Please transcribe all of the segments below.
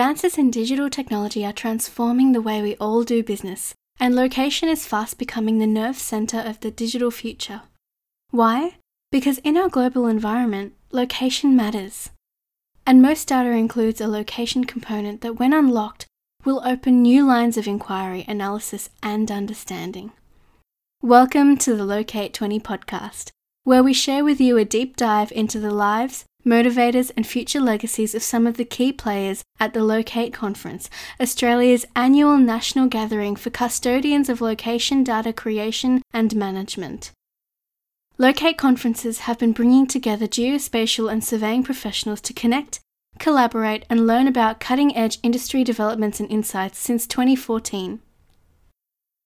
Advances in digital technology are transforming the way we all do business, and location is fast becoming the nerve center of the digital future. Why? Because in our global environment, location matters. And most data includes a location component that, when unlocked, will open new lines of inquiry, analysis, and understanding. Welcome to the Locate 20 podcast, where we share with you a deep dive into the lives, motivators, and future legacies of some of the key players at the Locate Conference, Australia's annual national gathering for custodians of location data creation and management. Locate conferences have been bringing together geospatial and surveying professionals to connect, collaborate, and learn about cutting edge industry developments and insights since 2014.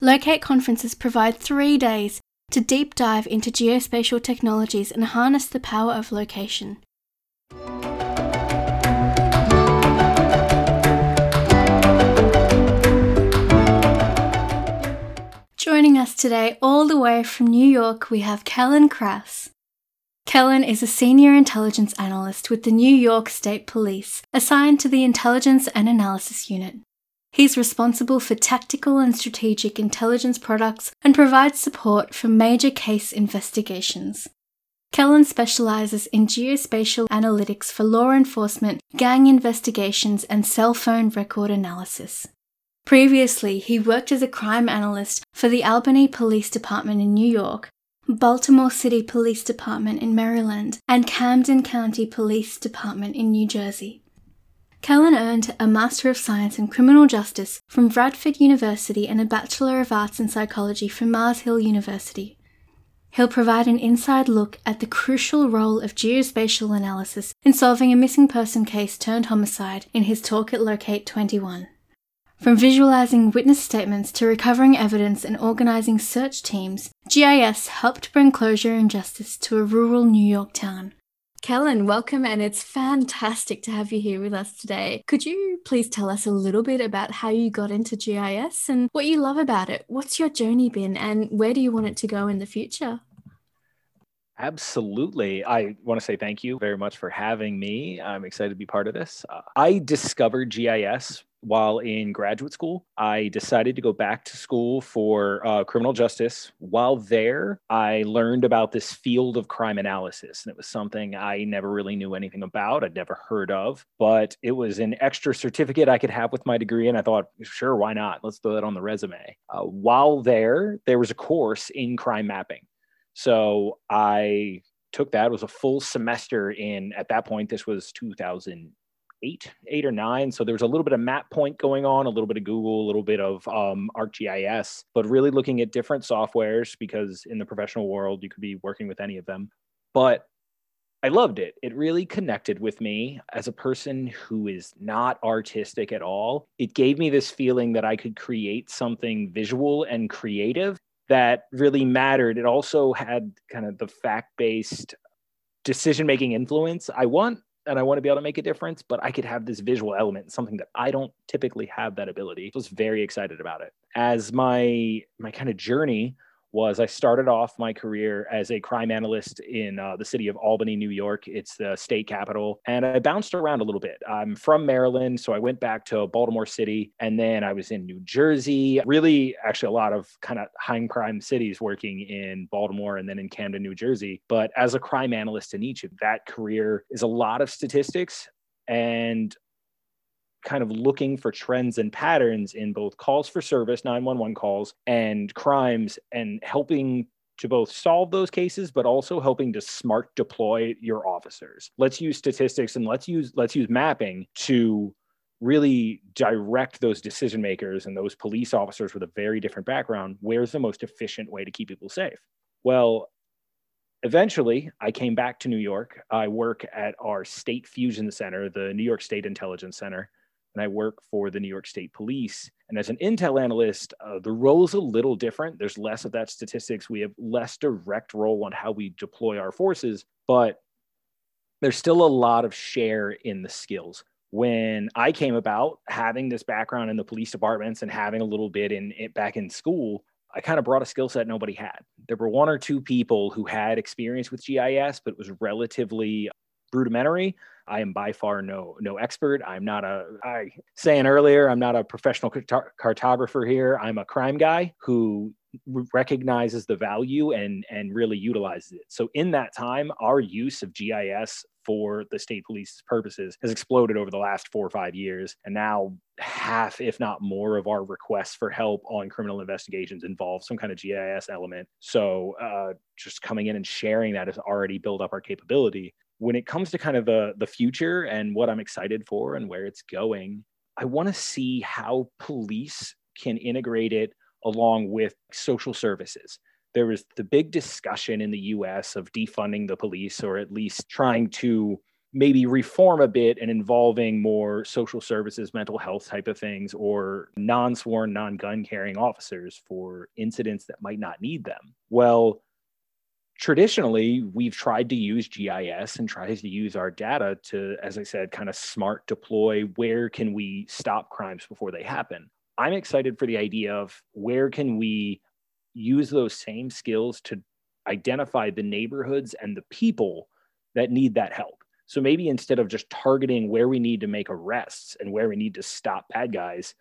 Locate conferences provide three days to deep dive into geospatial technologies and harness the power of location. Joining us today, all the way from New York, we have Kellen Kraus. Kellen is a senior intelligence analyst with the New York State Police, assigned to the Intelligence and Analysis Unit. He's responsible for tactical and strategic intelligence products and provides support for major case investigations. Kellen specializes in geospatial analytics for law enforcement, gang investigations, and cell phone record analysis. Previously, he worked as a crime analyst for the Albany Police Department in New York, Baltimore City Police Department in Maryland, and Camden County Police Department in New Jersey. Kellen earned a Master of Science in Criminal Justice from Radford University and a Bachelor of Arts in Psychology from Mars Hill University. He'll provide an inside look at the crucial role of geospatial analysis in solving a missing person case turned homicide in his talk at Locate 21. From visualizing witness statements to recovering evidence and organizing search teams, GIS helped bring closure and justice to a rural New York town. Kellen, welcome, and it's fantastic to have you here with us today. Could you please tell us a little bit about how you got into GIS and what you love about it? What's your journey been, and where do you want it to go in the future? Absolutely. I want to say thank you very much for having me. I'm excited to be part of this. Uh, I discovered GIS while in graduate school. I decided to go back to school for uh, criminal justice. While there, I learned about this field of crime analysis, and it was something I never really knew anything about. I'd never heard of, but it was an extra certificate I could have with my degree. And I thought, sure, why not? Let's throw that on the resume. Uh, while there, there was a course in crime mapping. So I took that. It was a full semester in, at that point, this was 2008, eight eight or nine. So there was a little bit of MapPoint going on, a little bit of Google, a little bit of um, ArcGIS, but really looking at different softwares because in the professional world, you could be working with any of them. But I loved it. It really connected with me as a person who is not artistic at all. It gave me this feeling that I could create something visual and creative that really mattered. It also had kind of the fact based decision making influence. I want and I want to be able to make a difference, but I could have this visual element, something that I don't typically have that ability. I was very excited about it. As my my kind of journey was I started off my career as a crime analyst in uh, the city of Albany, New York. It's the state capital. And I bounced around a little bit. I'm from Maryland, so I went back to Baltimore City and then I was in New Jersey. Really, actually, a lot of kind of high crime cities working in Baltimore and then in Camden, New Jersey. But as a crime analyst in each of that career is a lot of statistics and kind of looking for trends and patterns in both calls for service, 911 calls, and crimes, and helping to both solve those cases but also helping to smart deploy your officers. Let's use statistics and let's use let's use mapping to really direct those decision makers and those police officers with a very different background. Where's the most efficient way to keep people safe? Well eventually i came back to new york. I work at our state fusion center the new york state intelligence center and I work for the New York State Police. And as an intel analyst, uh, the role is a little different. There's less of that statistics. We have less direct role on how we deploy our forces, but there's still a lot of share in the skills. When I came about having this background in the police departments and having a little bit in it back in school, I kind of brought a skill set nobody had. There were one or two people who had experience with GIS, but it was relatively rudimentary I am by far no no expert. I'm not a I saying earlier, I'm not a professional cartographer here. I'm a crime guy who recognizes the value and and really utilizes it. So in that time, our use of GIS for the state police's purposes has exploded over the last four or five years. And now half, if not more, of our requests for help on criminal investigations involve some kind of GIS element. So uh, just coming in and sharing that has already built up our capability. When it comes to kind of the the future and what I'm excited for and where it's going, I want to see how police can integrate it along with social services. There was the big discussion in the US of defunding the police or at least trying to maybe reform a bit and involving more social services, mental health type of things, or non sworn, non gun carrying officers for incidents that might not need them. Well, traditionally, we've tried to use GIS and tried to use our data to, as I said, kind of smart deploy where can we stop crimes before they happen. I'm excited for the idea of where can we use those same skills to identify the neighborhoods and the people that need that help. So maybe instead of just targeting where we need to make arrests and where we need to stop bad guys,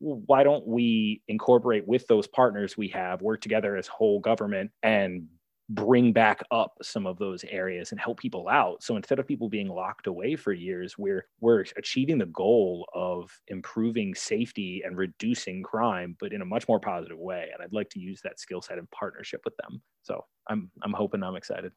why don't we incorporate with those partners we have, work together as whole government and bring back up some of those areas and help people out. So instead of people being locked away for years, we're we're achieving the goal of improving safety and reducing crime, but in a much more positive way. And I'd like to use that skill set in partnership with them. So I'm I'm hoping I'm excited.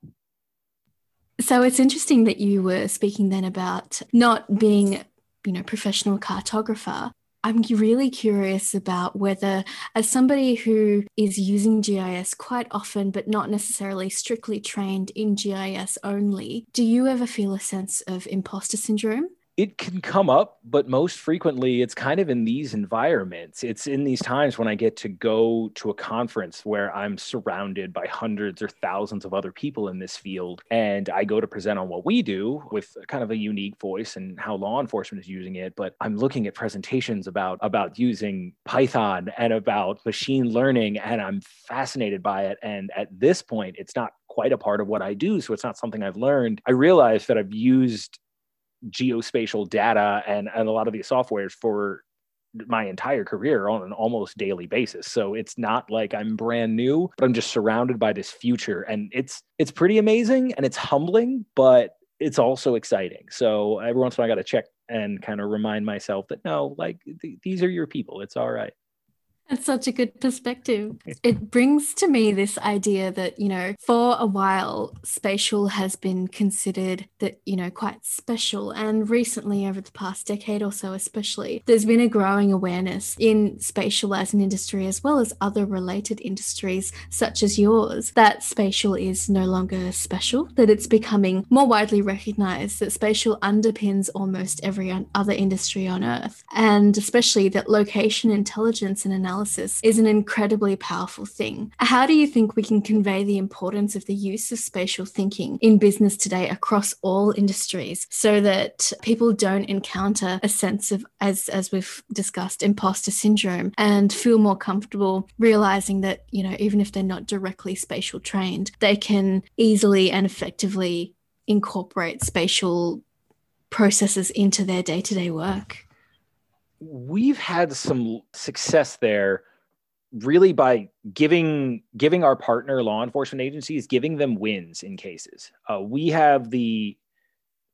So it's interesting that you were speaking then about not being you know professional cartographer I'm really curious about whether, as somebody who is using GIS quite often, but not necessarily strictly trained in GIS only, do you ever feel a sense of imposter syndrome? It can come up, but most frequently it's kind of in these environments. It's in these times when I get to go to a conference where I'm surrounded by hundreds or thousands of other people in this field. And I go to present on what we do with kind of a unique voice and how law enforcement is using it. But I'm looking at presentations about, about using Python and about machine learning, and I'm fascinated by it. And at this point, it's not quite a part of what I do. So it's not something I've learned. I realize that I've used geospatial data and, and a lot of these softwares for my entire career on an almost daily basis. So it's not like I'm brand new, but I'm just surrounded by this future and it's it's pretty amazing and it's humbling, but it's also exciting. So every once in a while I got to check and kind of remind myself that no, like th- these are your people. It's all right. That's such a good perspective. It brings to me this idea that, you know, for a while, spatial has been considered that, you know, quite special. And recently, over the past decade or so, especially, there's been a growing awareness in spatial as an industry, as well as other related industries, such as yours, that spatial is no longer special, that it's becoming more widely recognized, that spatial underpins almost every other industry on earth. And especially that location intelligence and analysis analysis is an incredibly powerful thing. How do you think we can convey the importance of the use of spatial thinking in business today across all industries so that people don't encounter a sense of, as, as we've discussed, imposter syndrome and feel more comfortable realizing that, you know, even if they're not directly spatial trained, they can easily and effectively incorporate spatial processes into their day to day work? We've had some success there really by giving giving our partner law enforcement agencies giving them wins in cases. Uh, we have the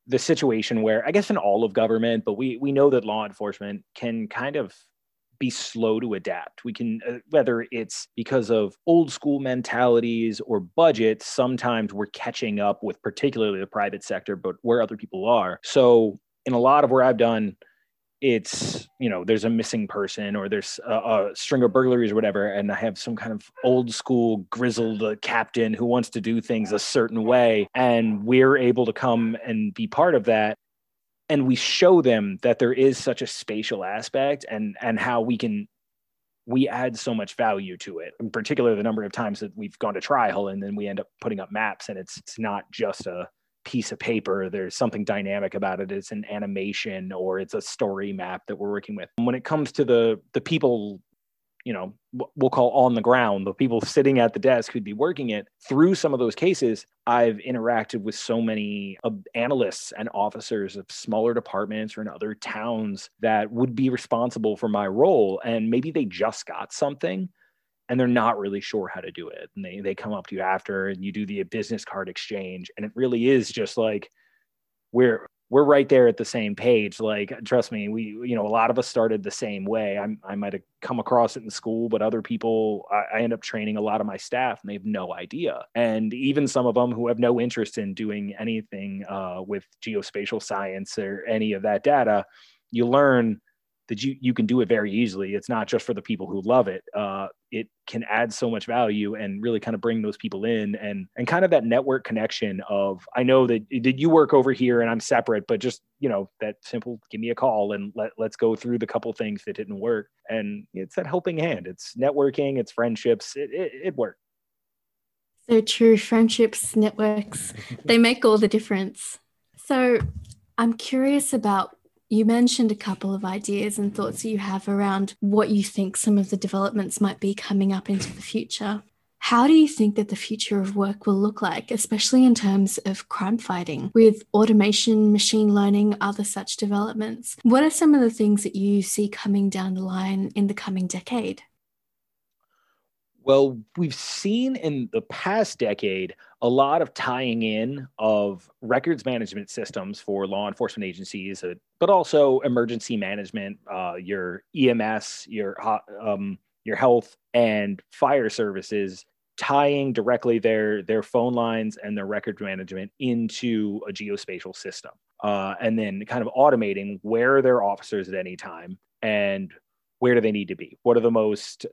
the situation where i guess in all of government but we we know that law enforcement can kind of be slow to adapt. We can uh, whether it's because of old school mentalities or budgets sometimes we're catching up with particularly the private sector but where other people are. So in a lot of where i've done it's you know there's a missing person or there's a, a, string of burglaries or whatever and i have some kind of old school grizzled uh, captain who wants to do things a certain way and we're able to come and be part of that and we show them that there is such a spatial aspect and and how we can we add so much value to it in particular the number of times that we've gone to trial and then we end up putting up maps and it's it's not just a piece of paper there's something dynamic about it it's an animation or it's a story map that we're working with. When it comes to the the people you know we'll call on the ground the people sitting at the desk who'd be working it through some of those cases i've interacted with so many uh, analysts and officers of smaller departments or in other towns that would be responsible for my role and maybe they just got something and they're not really sure how to do it and they, they come up to you after and you do the business card exchange and it really is just like we're we're right there at the same page. Like, trust me, we, you know, a lot of us started the same way. I'm, I might have come across it in school, but other people, I, I, end up training a lot of my staff and they have no idea. And even some of them who have no interest in doing anything uh, with geospatial science or any of that data, you learn that you you can do it very easily. It's not just for the people who love it. Uh, it can add so much value and really kind of bring those people in and and kind of that network connection of I know that did you work over here and I'm separate, but just you know that simple give me a call and let let's go through the couple things that didn't work. And it's that helping hand. It's networking. It's friendships. It it, it worked. So true. Friendships, networks, they make all the difference. So I'm curious about you mentioned a couple of ideas and thoughts that you have around what you think some of the developments might be coming up into the future. How do you think that the future of work will look like, especially in terms of crime fighting with automation, machine learning, other such developments? What are some of the things that you see coming down the line in the coming decade? Well, we've seen in the past decade a lot of tying in of records management systems for law enforcement agencies, uh, but also emergency management, uh, your EMS, your um, your health and fire services, tying directly their their phone lines and their record management into a geospatial system, uh, and then kind of automating where their officers at any time and where do they need to be? What are the most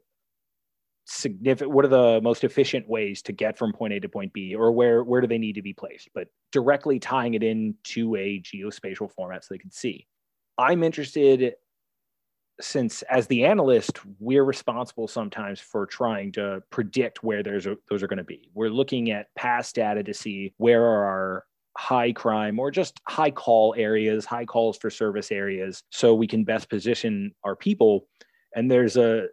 significant what are the most efficient ways to get from point a to point b or where where do they need to be placed? But directly tying it into a geospatial format so they can see. I'm interested since as the analyst we're responsible sometimes for trying to predict where there's a, those are going to be. We're looking at past data to see where are our high crime or just high call areas high calls for service areas so we can best position our people. And there's a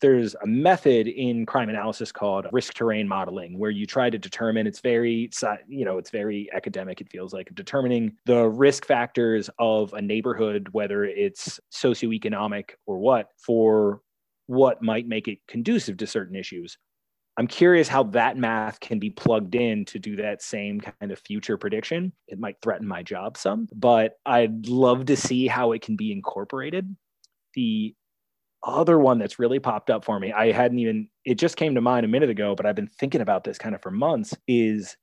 there's a method in crime analysis called risk terrain modeling where you try to determine it's very you know it's very academic it feels like determining the risk factors of a neighborhood whether it's socioeconomic or what for what might make it conducive to certain issues. I'm curious how that math can be plugged in to do that same kind of future prediction. It might threaten my job some but i'd love to see how it can be incorporated. The other one that's really popped up for me, I hadn't even, it just came to mind a minute ago, but I've been thinking about this kind of for months, is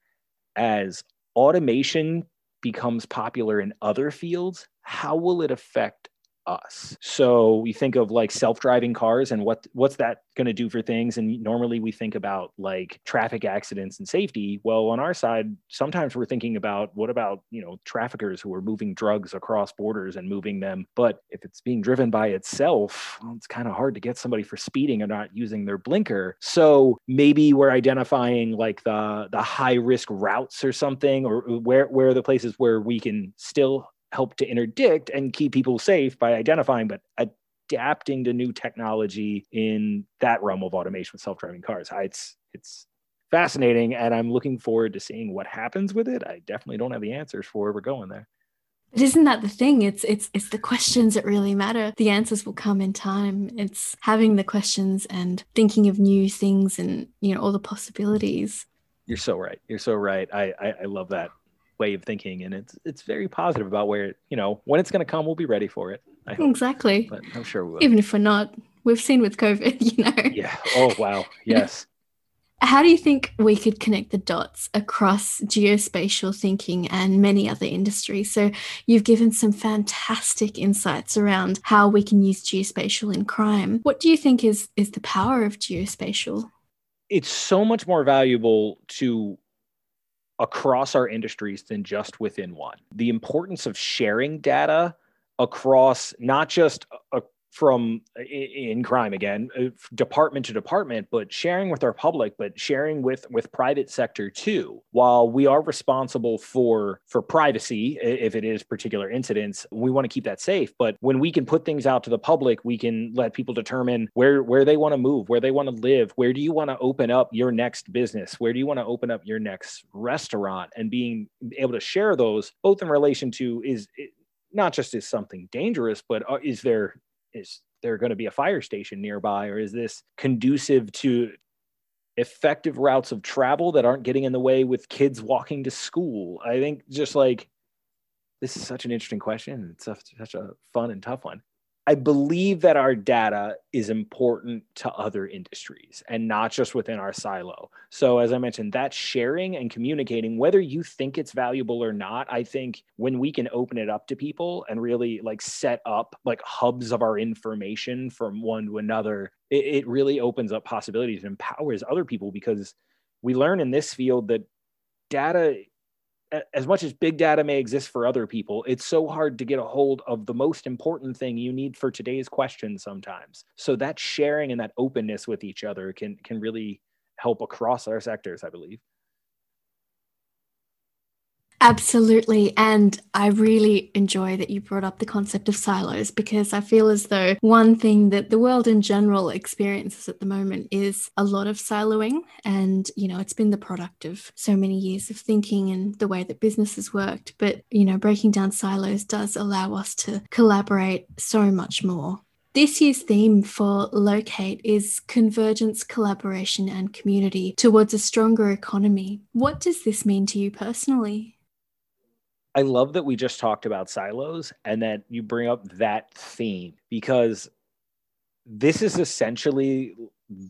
as automation becomes popular in other fields, how will it affect us. So we think of like self-driving cars and what what's that going to do for things and normally we think about like traffic accidents and safety. Well, on our side, sometimes we're thinking about what about, you know, traffickers who are moving drugs across borders and moving them, but if it's being driven by itself, well, it's kind of hard to get somebody for speeding or not using their blinker. So maybe we're identifying like the the high risk routes or something or uh, where where are the places where we can still help to interdict and keep people safe by identifying, but adapting to new technology in that realm of automation with self-driving cars. It's it's fascinating, and I'm looking forward to seeing what happens with it. I definitely don't have the answers for where we're going there. But isn't that the thing? It's it's it's the questions that really matter. The answers will come in time. It's having the questions and thinking of new things and you know all the possibilities. You're so right. You're so right. I I, I love that way of thinking and it's it's very positive about where you know when it's going to come we'll be ready for it exactly. But i'm sure we will. even if we're not we've seen with covid you know. Yeah. Oh wow. Yes. How do you think we could connect the dots across geospatial thinking and many other industries? So you've given some fantastic insights around how we can use geospatial in crime. What do you think is is the power of geospatial? It's so much more valuable to across our industries than just within one. The importance of sharing data across not just a, from in crime again uh, department to department but sharing with our public but sharing with with private sector too. While we are responsible for for privacy if it is particular incidents we want to keep that safe. But when we can put things out to the public we can let people determine where where they want to move where they want to live where do you want to open up your next business? Where do you want to open up your next restaurant? And being able to share those both in relation to is not just is something dangerous but uh, is there is there going to be a fire station nearby or is this conducive to effective routes of travel that aren't getting in the way with kids walking to school? I think just like this is such an interesting question it's such a fun and tough one I believe that our data is important to other industries and not just within our silo. So, as I mentioned, that sharing and communicating, whether you think it's valuable or not, I think when we can open it up to people and really like set up like hubs of our information from one to another, it, it really opens up possibilities and empowers other people because we learn in this field that data as much as big data may exist for other people, it's so hard to get a hold of the most important thing you need for today's question sometimes. So that sharing and that openness with each other can can really help across our sectors, I believe. Absolutely. And I really enjoy that you brought up the concept of silos because I feel as though one thing that the world in general experiences at the moment is a lot of siloing. And, you know, it's been the product of so many years of thinking and the way that businesses worked. But, you know, breaking down silos does allow us to collaborate so much more. This year's theme for Locate is convergence, collaboration, and community towards a stronger economy. What does this mean to you personally? I love that we just talked about silos and that you bring up that theme because this is essentially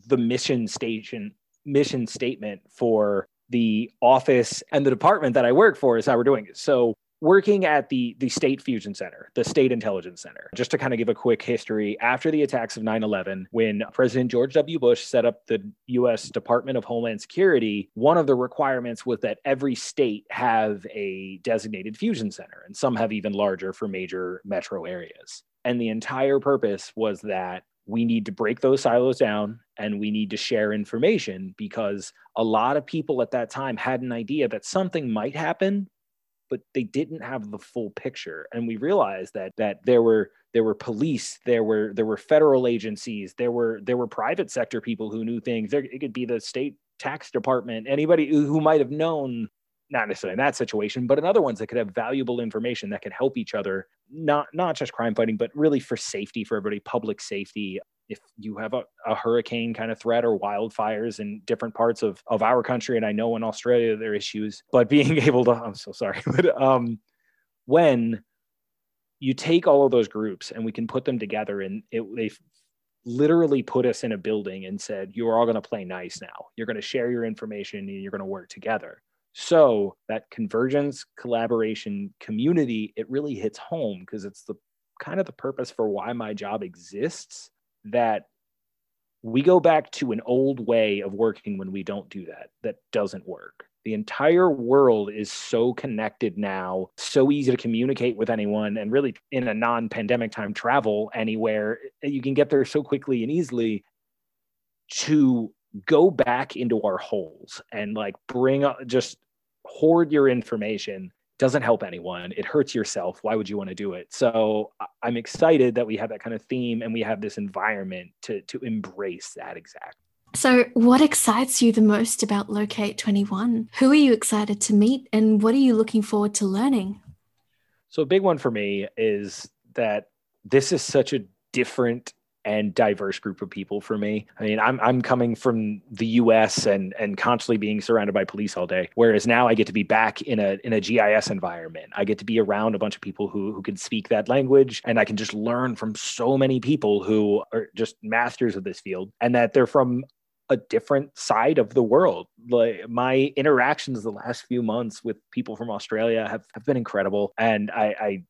the mission station mission statement for the office and the department that I work for is how we're doing it. So working at the the State Fusion Center, the State Intelligence Center. Just to kind of give a quick history, after the attacks of 9/11, when President George W. Bush set up the US Department of Homeland Security, one of the requirements was that every state have a designated fusion center, and some have even larger for major metro areas. And the entire purpose was that we need to break those silos down and we need to share information because a lot of people at that time had an idea that something might happen but they didn't have the full picture. And we realized that that there were there were police there were there were federal agencies there were there were private sector people who knew things. There it could be the state tax department anybody who, might have known not necessarily in that situation but in other ones that could have valuable information that could help each other not not just crime fighting but really for safety for everybody public safety if you have a, a, hurricane kind of threat or wildfires in different parts of, of our country, and I know in Australia there are issues, but being able to, I'm so sorry, but um, when you take all of those groups and we can put them together and it, they literally put us in a building and said, you're all going to play nice now. You're going to share your information and you're going to work together. So that convergence, collaboration, community, it really hits home because it's the kind of the purpose for why my job exists that we go back to an old way of working when we don't do that. That doesn't work. The entire world is so connected now, so easy to communicate with anyone, and really in a non pandemic time, travel anywhere. You can get there so quickly and easily to go back into our holes and like bring up just hoard your information doesn't help anyone. It hurts yourself. Why would you want to do it? So I'm excited that we have that kind of theme and we have this environment to to embrace that exact. So, what excites you the most about Locate 21? Who are you excited to meet and what are you looking forward to learning? So, a big one for me is that this is such a different and diverse group of people for me. I mean, I'm I'm coming from the US and and constantly being surrounded by police all day. Whereas now I get to be back in a in a GIS environment. I get to be around a bunch of people who who can speak that language and I can just learn from so many people who are just masters of this field and that they're from a different side of the world. Like my interactions the last few months with people from Australia have, have been incredible. And I, I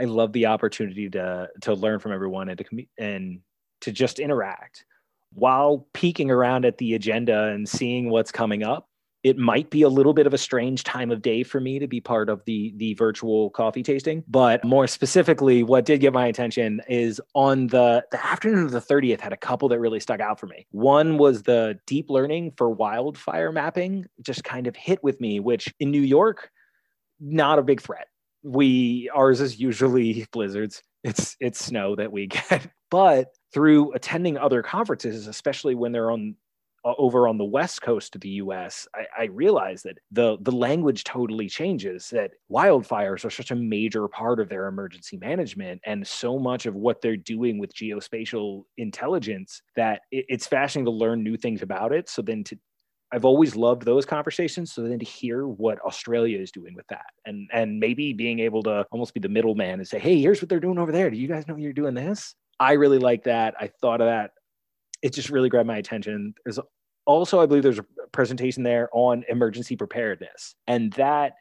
I love the opportunity to to learn from everyone and to and to just interact. While peeking around at the agenda and seeing what's coming up. it might be a little bit of a strange time of day for me to be part of the the virtual coffee tasting. But more specifically what did get my attention is on the the afternoon of the 30th had a couple that really stuck out for me. One was the deep learning for wildfire mapping just kind of hit with me which in new york not a big threat we ours is usually blizzards it's it's snow that we get but through attending other conferences especially when they're on over on the west coast of the U.S., I, I realized that the the language totally changes. That wildfires are such a major part of their emergency management, and so much of what they're doing with geospatial intelligence that it, it's fascinating to learn new things about it. So then to I've always loved those conversations. So then to hear what Australia is doing with that, and and maybe being able to almost be the middleman and say, hey, here's what they're doing over there. Do you guys know you're doing this? I really like that. I thought of that it just really grabbed my attention. There's also, I believe there's a presentation there on emergency preparedness, and that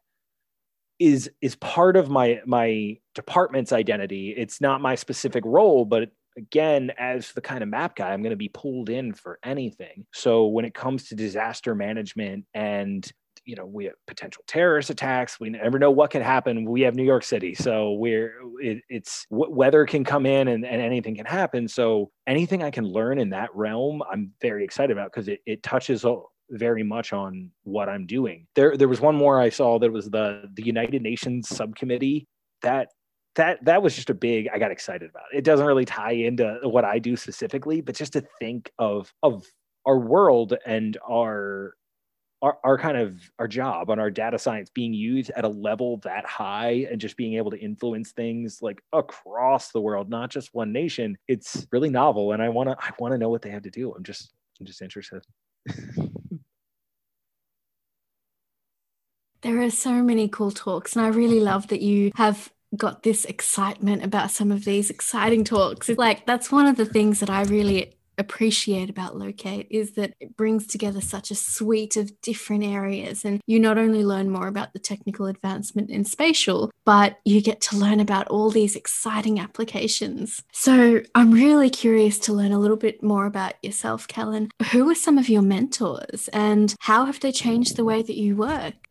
is is part of my my department's identity. It's not my specific role, but again, as the kind of map guy, I'm going to be pulled in for anything. So when it comes to disaster management and you know we have potential terrorist attacks we never know what can happen. We have new york city so we're it, it's weather can come in and, and anything can happen. So anything i can learn in that realm i'm very excited about because it, it touches very much on what i'm doing. There there was one more i saw that was the the united nations subcommittee that that that was just a big i got excited about it. doesn't really tie into what i do specifically but just to think of of our world and our our, our kind of our job on our data science being used at a level that high and just being able to influence things like across the world not just one nation it's really novel and i want to i want to know what they have to do i'm just i'm just interested there are so many cool talks and i really love that you have got this excitement about some of these exciting talks it's like that's one of the things that i really appreciate about Locate is that it brings together such a suite of different areas. And you not only learn more about the technical advancement in spatial, but you get to learn about all these exciting applications. So I'm really curious to learn a little bit more about yourself, Kellen. Who were some of your mentors and how have they changed the way that you work?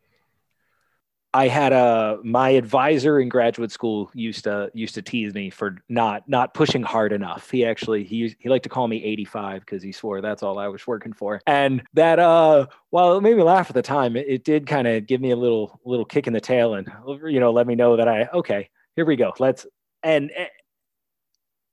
I had a my advisor in graduate school used to used to tease me for not not pushing hard enough. He actually he he liked to call me 85 because he swore that's all I was working for. And that uh while it made me laugh at the time, it, it did kind of give me a little little kick in the tail and you know let me know that I okay here we go let's and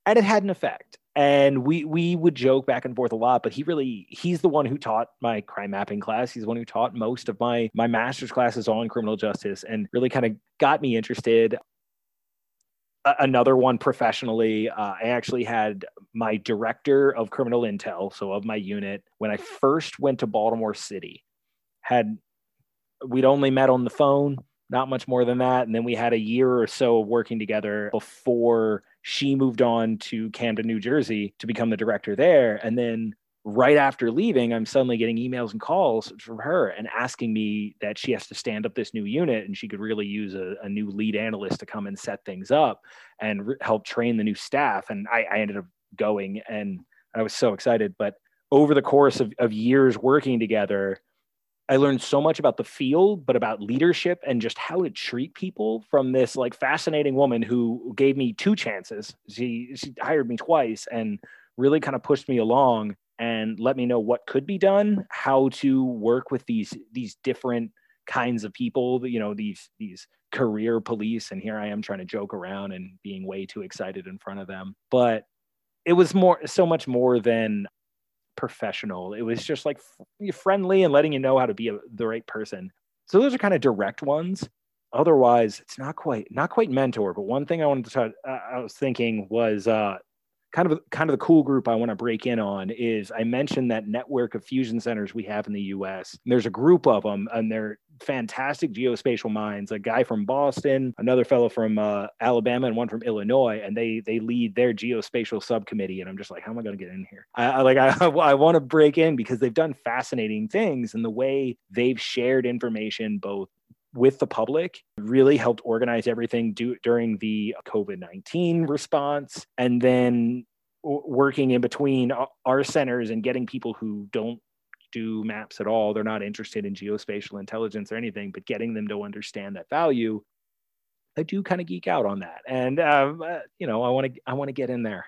and it had an effect and we we would joke back and forth a lot but he really he's the one who taught my crime mapping class. He's the one who taught most of my my master's classes on criminal justice and really kind of got me interested. Another one professionally uh, i actually had my director of criminal intel so of my unit when i first went to baltimore city had we'd only met on the phone not much more than that and then we had a year or so of working together before she moved on to Camden, New Jersey to become the director there. And then right after leaving, I'm suddenly getting emails and calls from her and asking me that she has to stand up this new unit and she could really use a, a new lead analyst to come and set things up and re- help train the new staff. And I, I ended up going and I was so excited. But over the course of, of years working together, I learned so much about the field, but about leadership and just how to treat people from this like fascinating woman who gave me two chances. She she hired me twice and really kind of pushed me along and let me know what could be done, how to work with these these different kinds of people, you know, these these career police and here I am trying to joke around and being way too excited in front of them. But it was more so much more than professional. It was just like friendly and letting you know how to be a, the right person. So those are kind of direct ones. Otherwise, it's not quite not quite mentor. But one thing I wanted to uh, I was thinking was uh, kind of kind of the cool group I want to break in on is I mentioned that network of fusion centers we have in the U.S. There's a group of them, and they're fantastic geospatial minds. A guy from Boston, another fellow from uh, Alabama, and one from Illinois, and they they lead their geospatial subcommittee. And I'm just like, how am I going to get in here? I, I like I I want to break in because they've done fascinating things, and the way they've shared information both with the public really helped organize everything do, during the covid-19 response and then working in between our centers and getting people who don't do maps at all. They're not interested in geospatial intelligence or anything, but getting them to understand that value, I do kind of geek out on that. And um, uh, you know, I want to I want to get in there.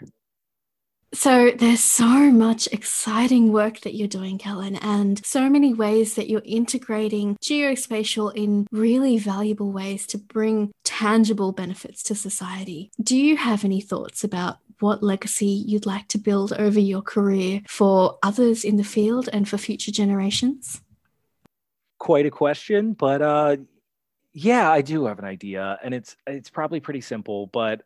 So there's so much exciting work that you're doing, Kellen, and so many ways that you're integrating geospatial in really valuable ways to bring tangible benefits to society. Do you have any thoughts about what legacy you'd like to build over your career for others in the field and for future generations? Quite a question, but uh yeah, I do have an idea and it's it's probably pretty simple, but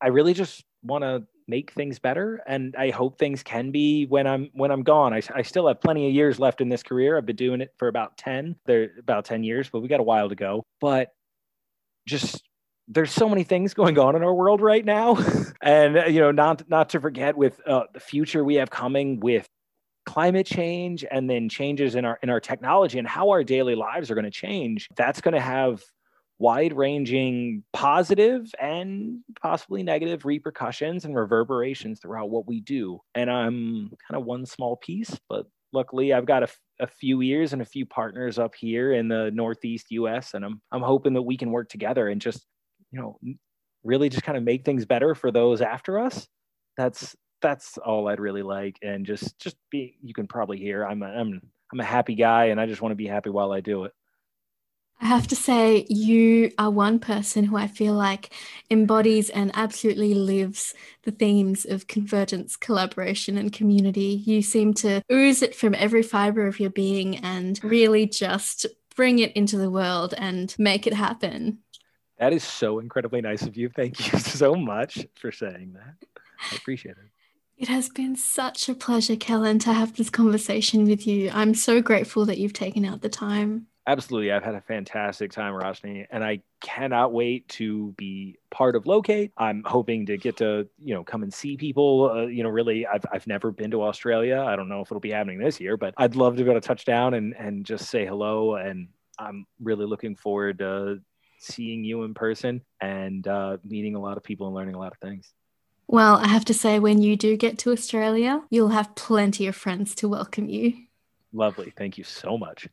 I really just want to make things better and i hope things can be when i'm when i'm gone. I, I still have plenty of years left in this career. I've been doing it for about 10 there about 10 years but we got a while to go. But just there's so many things going on in our world right now. And you know not not to forget with uh, the future we have coming with climate change and then changes in our in our technology and how our daily lives are going to change that's going to have wide ranging positive and possibly negative repercussions and reverberations throughout what we do. And I'm kind of one small piece, but luckily I've got a, a few years and a few partners up here in the Northeast US. And I'm, I'm hoping that we can work together and just, you know, really just kind of make things better for those after us. That's, that's all I'd really like. And just, just be, you can probably hear I'm a, I'm, I'm a happy guy and I just want to be happy while I do it. I have to say, you are one person who I feel like embodies and absolutely lives the themes of convergence, collaboration, and community. You seem to ooze it from every fiber of your being and really just bring it into the world and make it happen. That is so incredibly nice of you. Thank you so much for saying that. I appreciate it. It has been such a pleasure, Kellen, to have this conversation with you. I'm so grateful that you've taken out the time. Absolutely. I've had a fantastic time, Roshni, and I cannot wait to be part of Locate. I'm hoping to get to, you know, come and see people. Uh, you know, really, I've, I've never been to Australia. I don't know if it'll be happening this year, but I'd love to go to touchdown and, and just say hello. And I'm really looking forward to seeing you in person and uh, meeting a lot of people and learning a lot of things. Well, I have to say, when you do get to Australia, you'll have plenty of friends to welcome you. Lovely. Thank you so much.